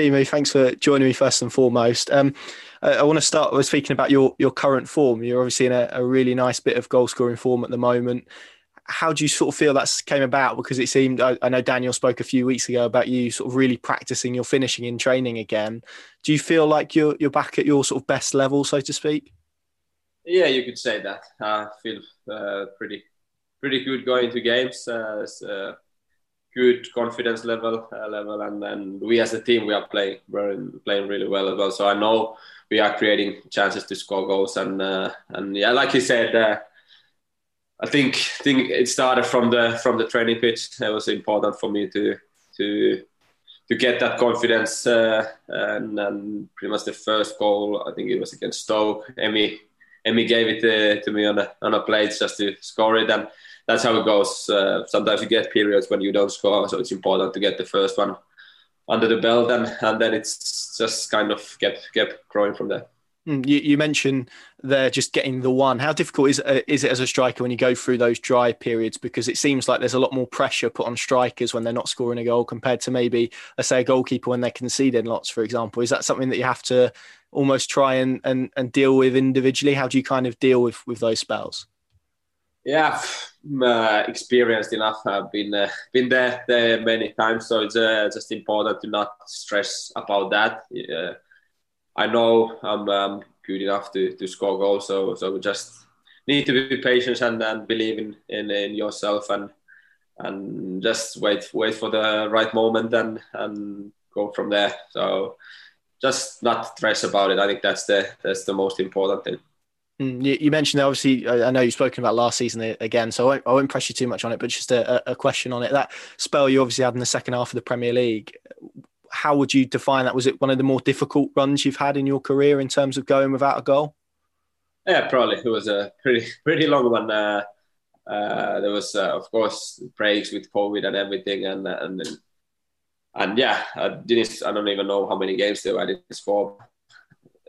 Teemu. Thanks for joining me first and foremost. Um, I, I want to start with speaking about your your current form. You're obviously in a, a really nice bit of goal scoring form at the moment. How do you sort of feel that came about? Because it seemed I, I know Daniel spoke a few weeks ago about you sort of really practicing your finishing in training again. Do you feel like you're you're back at your sort of best level, so to speak? Yeah, you could say that. I feel uh, pretty pretty good going to games. Uh, uh, good confidence level uh, level, and then we as a team we are playing we're playing really well as well. So I know we are creating chances to score goals, and uh, and yeah, like you said. Uh, I think think it started from the from the training pitch. It was important for me to to to get that confidence. Uh, and, and, pretty much the first goal, I think it was against Stoke. Emi Emi gave it uh, to me on a on a plate just to score it, and that's how it goes. Uh, sometimes you get periods when you don't score, so it's important to get the first one under the belt, and, and then it's just kind of kept kept growing from there. Hmm, you, you, mentioned there just getting the one. How difficult is uh, is it as a striker when you go through those dry periods? Because it seems like there's a lot more pressure put on strikers when they're not scoring a goal compared to maybe, let's say, a goalkeeper when they're conceding lots, for example. Is that something that you have to almost try and, and, and deal with individually? How do you kind of deal with, with those spells? Yeah, uh, experienced enough. I've been uh, been there, there many times, so it's uh, just important to not stress about that. I know I'm um, good enough to, to score goals, so so we just need to be patient and, and believe in, in, in yourself and and just wait wait for the right moment and and go from there. So just not stress about it. I think that's the that's the most important thing. Hmm, you, mentioned obviously. I know you've spoken about last season again, so I won't, press you too much on it. But just a, a, question on it. That spell you obviously had in the second half of the Premier League. How would you define that? Was it one of the more difficult runs you've had in your career in terms of going without a goal? Yeah, probably. It was a pretty pretty long one. Uh, uh, there was, uh, of course, breaks with COVID and everything, and and and yeah, I didn't. I don't even know how many games there were in this for.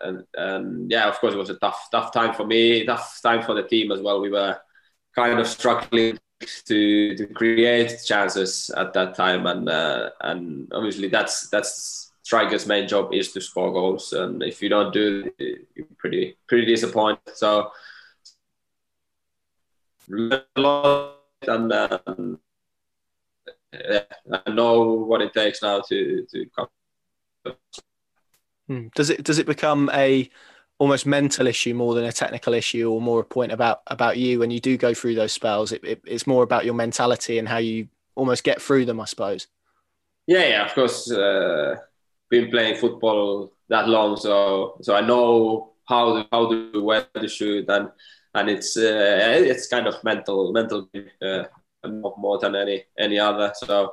And, and yeah, of course, it was a tough, tough time for me, tough time for the team as well. We were kind of struggling to to create chances at that time, and uh, and obviously that's that's striker's main job is to score goals, and if you don't do, you're pretty pretty disappointed. So and um, I know what it takes now to to come. Hmm. Does it does it become a almost mental issue more than a technical issue, or more a point about about you when you do go through those spells? It, it, it's more about your mentality and how you almost get through them, I suppose. Yeah, yeah, of course. Uh, been playing football that long, so so I know how to, how to wear the shoot and and it's uh, it's kind of mental mental uh, more than any any other. So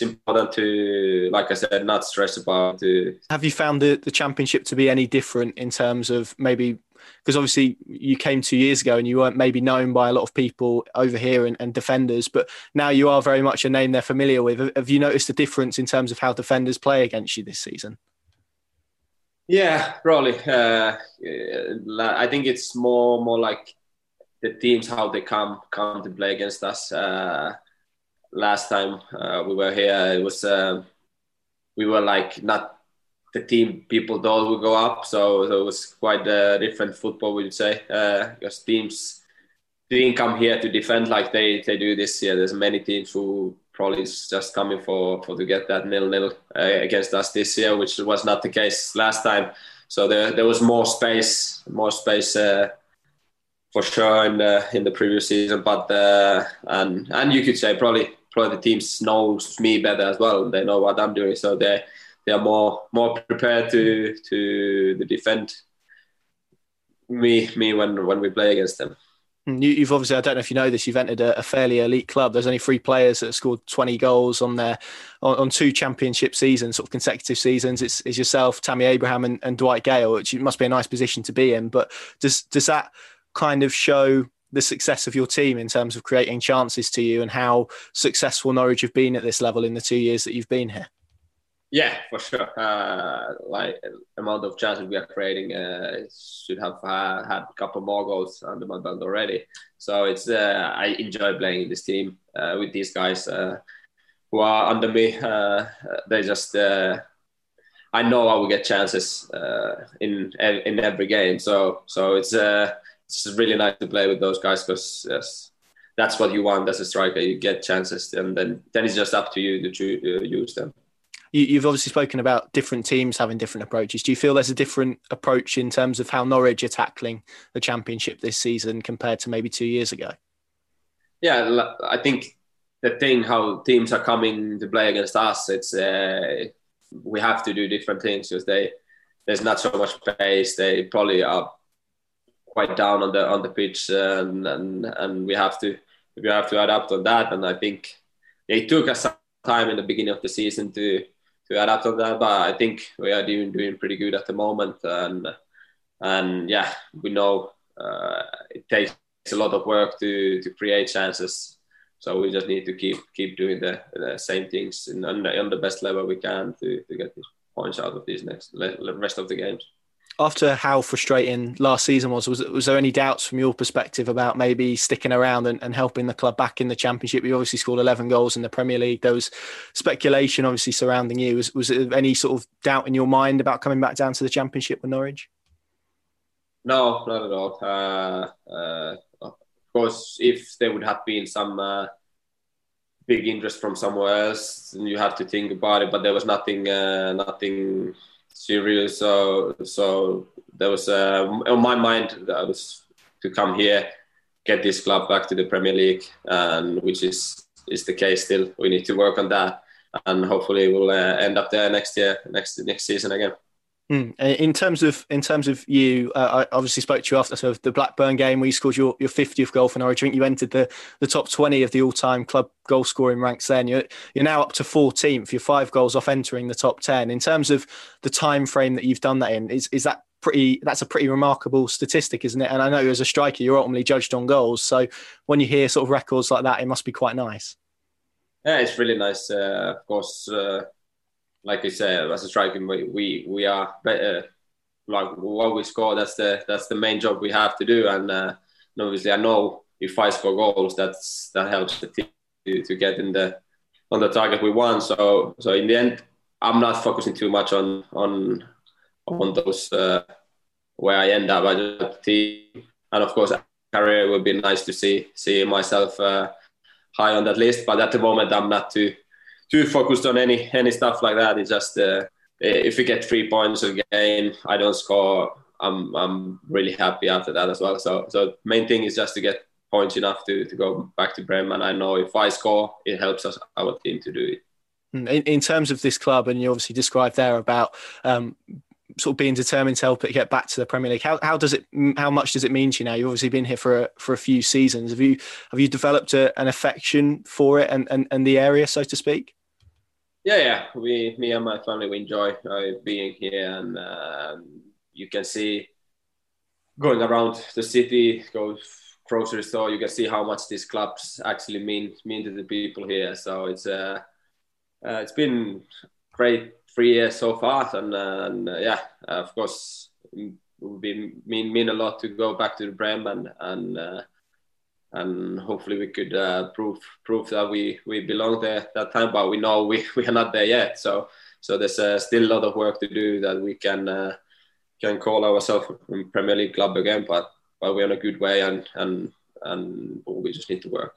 it's important to, like I said, not stress about it. Have you found the, the championship to be any different in terms of maybe because obviously you came two years ago and you weren't maybe known by a lot of people over here and, and, defenders, but now you are very much a name they're familiar with. Have you noticed a difference in terms of how defenders play against you this season? Yeah, probably. Uh, I think it's more more like the teams how they come come to play against us. Uh, last time uh, we were here, it was uh, we were like not the team people thought would go up, so, so it was quite a different football, we would say, uh, because teams didn't come here to defend like they, they do this year. There's many teams who probably is just coming for, for to get that nil nil uh, against us this year, which was not the case last time. So there, there was more space, more space uh, for sure in the in the previous season. But uh, and and you could say probably probably the teams knows me better as well. They know what I'm doing, so they they are more more prepared to to, defend me me when when we play against them. Hmm, you, have obviously, I don't know if you know this, you've entered a, a, fairly elite club. There's only three players that scored 20 goals on their on, on two championship seasons, sort of consecutive seasons. It's, it's yourself, Tammy Abraham, and, and Dwight Gayle, which must be a nice position to be in. But does does that kind of show the success of your team in terms of creating chances to you and how successful Norwich have been at this level in the two years that you've been here? Yeah, for sure. Uh, like amount of chances we are creating, uh, should have uh, had a couple more goals under my belt already. So it's uh, I enjoy playing in this team uh, with these guys uh, who are under me. they just I know I will get chances uh, in in every game. So so it's uh, it's really nice to play with those guys because yes, that's what you want as a striker. You get chances, and then then it's just up to you to choose, uh, use them. You, have obviously spoken about different teams having different approaches. Do you feel there's a different approach in terms of how Norwich are tackling the championship this season compared to maybe two years ago? Yeah, I think the thing how teams are coming to play against us, it's uh, we have to do different things because they there's not so much pace. They probably are quite down on the on the pitch, and and, and we have to we have to adapt on that. And I think it took us some time in the beginning of the season to to adapt on that, but I think we are doing doing pretty good at the moment. And and yeah, we know uh, it takes a lot of work to to create chances so we just need to keep keep doing the, the same things in, on, the, on the best level we can to, to get these points out of these next rest of the games. After how frustrating last season was, was was there any doubts from your perspective about maybe sticking around and, and helping the club back in the championship? You obviously scored 11 goals in the Premier League. There was speculation obviously surrounding you. Was, was there any sort of doubt in your mind about coming back down to the championship with Norwich? No, not at all. Uh, uh, course, if there would have been some uh, big interest from somewhere else, you have to think about it. But there was nothing, uh, nothing serious. So, so there was uh, on my mind that was to come here, get this club back to the Premier League, and which is is the case still. We need to work on that, and hopefully we'll uh, end up there next year, next next season again. Mm. In terms of in terms of you, uh, I obviously spoke to you after sort of the Blackburn game where you scored your, your 50th goal for Norwich. I think you entered the, the top 20 of the all time club goal scoring ranks. Then you're you're now up to 14th. You're five goals off entering the top 10. In terms of the time frame that you've done that in, is is that pretty? That's a pretty remarkable statistic, isn't it? And I know as a striker, you're ultimately judged on goals. So when you hear sort of records like that, it must be quite nice. Yeah, it's really nice. Uh, of course. Uh like I said, as a striker, we, we, we are better. Like what we score, that's the that's the main job we have to do. And, uh, and obviously, I know if I score goals, that's that helps the team to, to get in the on the target we want. So so in the end, I'm not focusing too much on on on those uh, where I end up. I just team, and of course, career would be nice to see see myself uh, high on that list. But at the moment, I'm not too too focused on any any stuff like that. It's just uh, if you get three points a game, I don't score. I'm I'm really happy after that as well. So so main thing is just to get points enough to, to go back to Bremen. And I know if I score, it helps us our team to do it. Hmm, in, in terms of this club, and you obviously described there about um, sort of being determined to help it get back to the Premier League. How, how does it? How much does it mean to you now? You've obviously been here for a, for a few seasons. Have you have you developed a, an affection for it and, and, and the area, so to speak? Yeah, yeah. We, me and my family, we enjoy uh, being here, and uh, you can see going around the city, go grocery store. You can see how much these clubs actually mean mean to the people here. So it's uh, uh it's been great three years so far, and, uh, uh, yeah, of course, it would be mean mean a lot to go back to the Bremen and. and and hopefully we could uh, prove prove that we we belong there at that time. But we know we, we are not there yet. So so there's uh, still a lot of work to do that we can uh, can call ourselves a Premier League club again. But but we're in a good way, and and and we just need to work.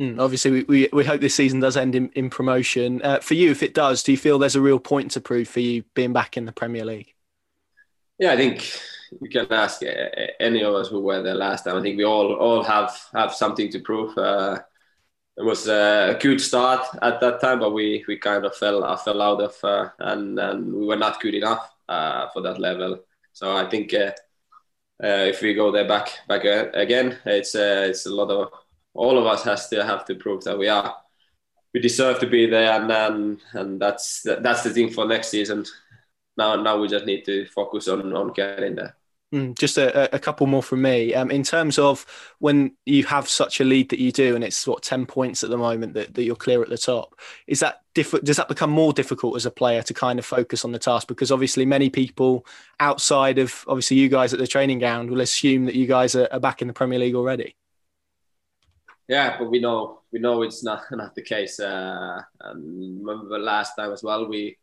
Mm, obviously, we, we, we, hope this season does end in, in promotion. Uh, for you, if it does, do you feel there's a real point to prove for you being back in the Premier League? Yeah, I think you can ask any of us who were there last time. I think we all all have have something to prove. Uh, it was a good start at that time, but we, we kind of fell uh, fell out of uh, and and we were not good enough uh, for that level. So I think uh, uh, if we go there back back again, it's it's a lot of all of us has to have to prove that we are we deserve to be there, and and, and that's that's the thing for next season now now we just need to focus on on getting there. Mm, just a, a, couple more from me. Um, in terms of when you have such a lead that you do, and it's what ten points at the moment that, that you're clear at the top, is that diff- does that become more difficult as a player to kind of focus on the task? Because obviously, many people outside of obviously you guys at the training ground will assume that you guys are, are back in the Premier League already. Yeah, but we know we know it's not not the case. Uh, remember last time as well, we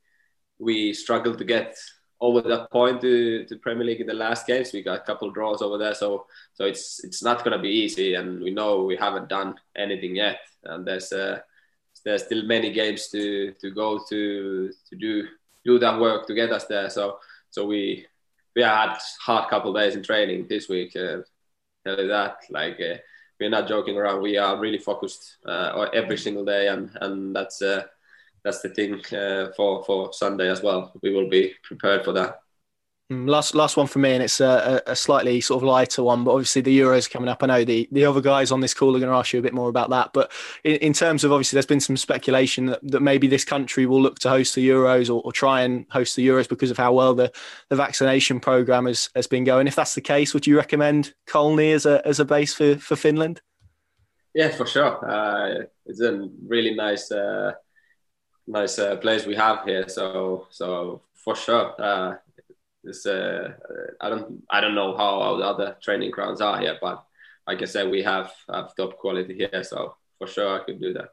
we struggled to get over that point to, to Premier League in the last games. We got a couple draws over there, so so it's it's not going to be easy, and we know we haven't done anything yet, and there's uh, there's still many games to to go to to do do that work to get us there. So so we we had hard couple days in training this week. Uh, tell you that, like uh, we're not joking around. We are really focused uh, every single day, and and that's uh, that's the thing uh, for for Sunday as well. We will be prepared for that. Mm, last last one for me, and it's a, a, slightly sort of lighter one, but obviously the Euros coming up. I know the, the other guys on this call are going to ask you a bit more about that. But in, in terms of obviously, there's been some speculation that, that maybe this country will look to host the Euros or, or, try and host the Euros because of how well the, the vaccination program has, has been going. If that's the case, would you recommend Colney as a as a base for, for Finland? Yeah, for sure. Uh, it's a really nice. Uh nice uh, place we have here. So so for sure, uh, this uh, I don't I don't know how the other training grounds are here, but like I said, we have have top quality here. So for sure, I could do that.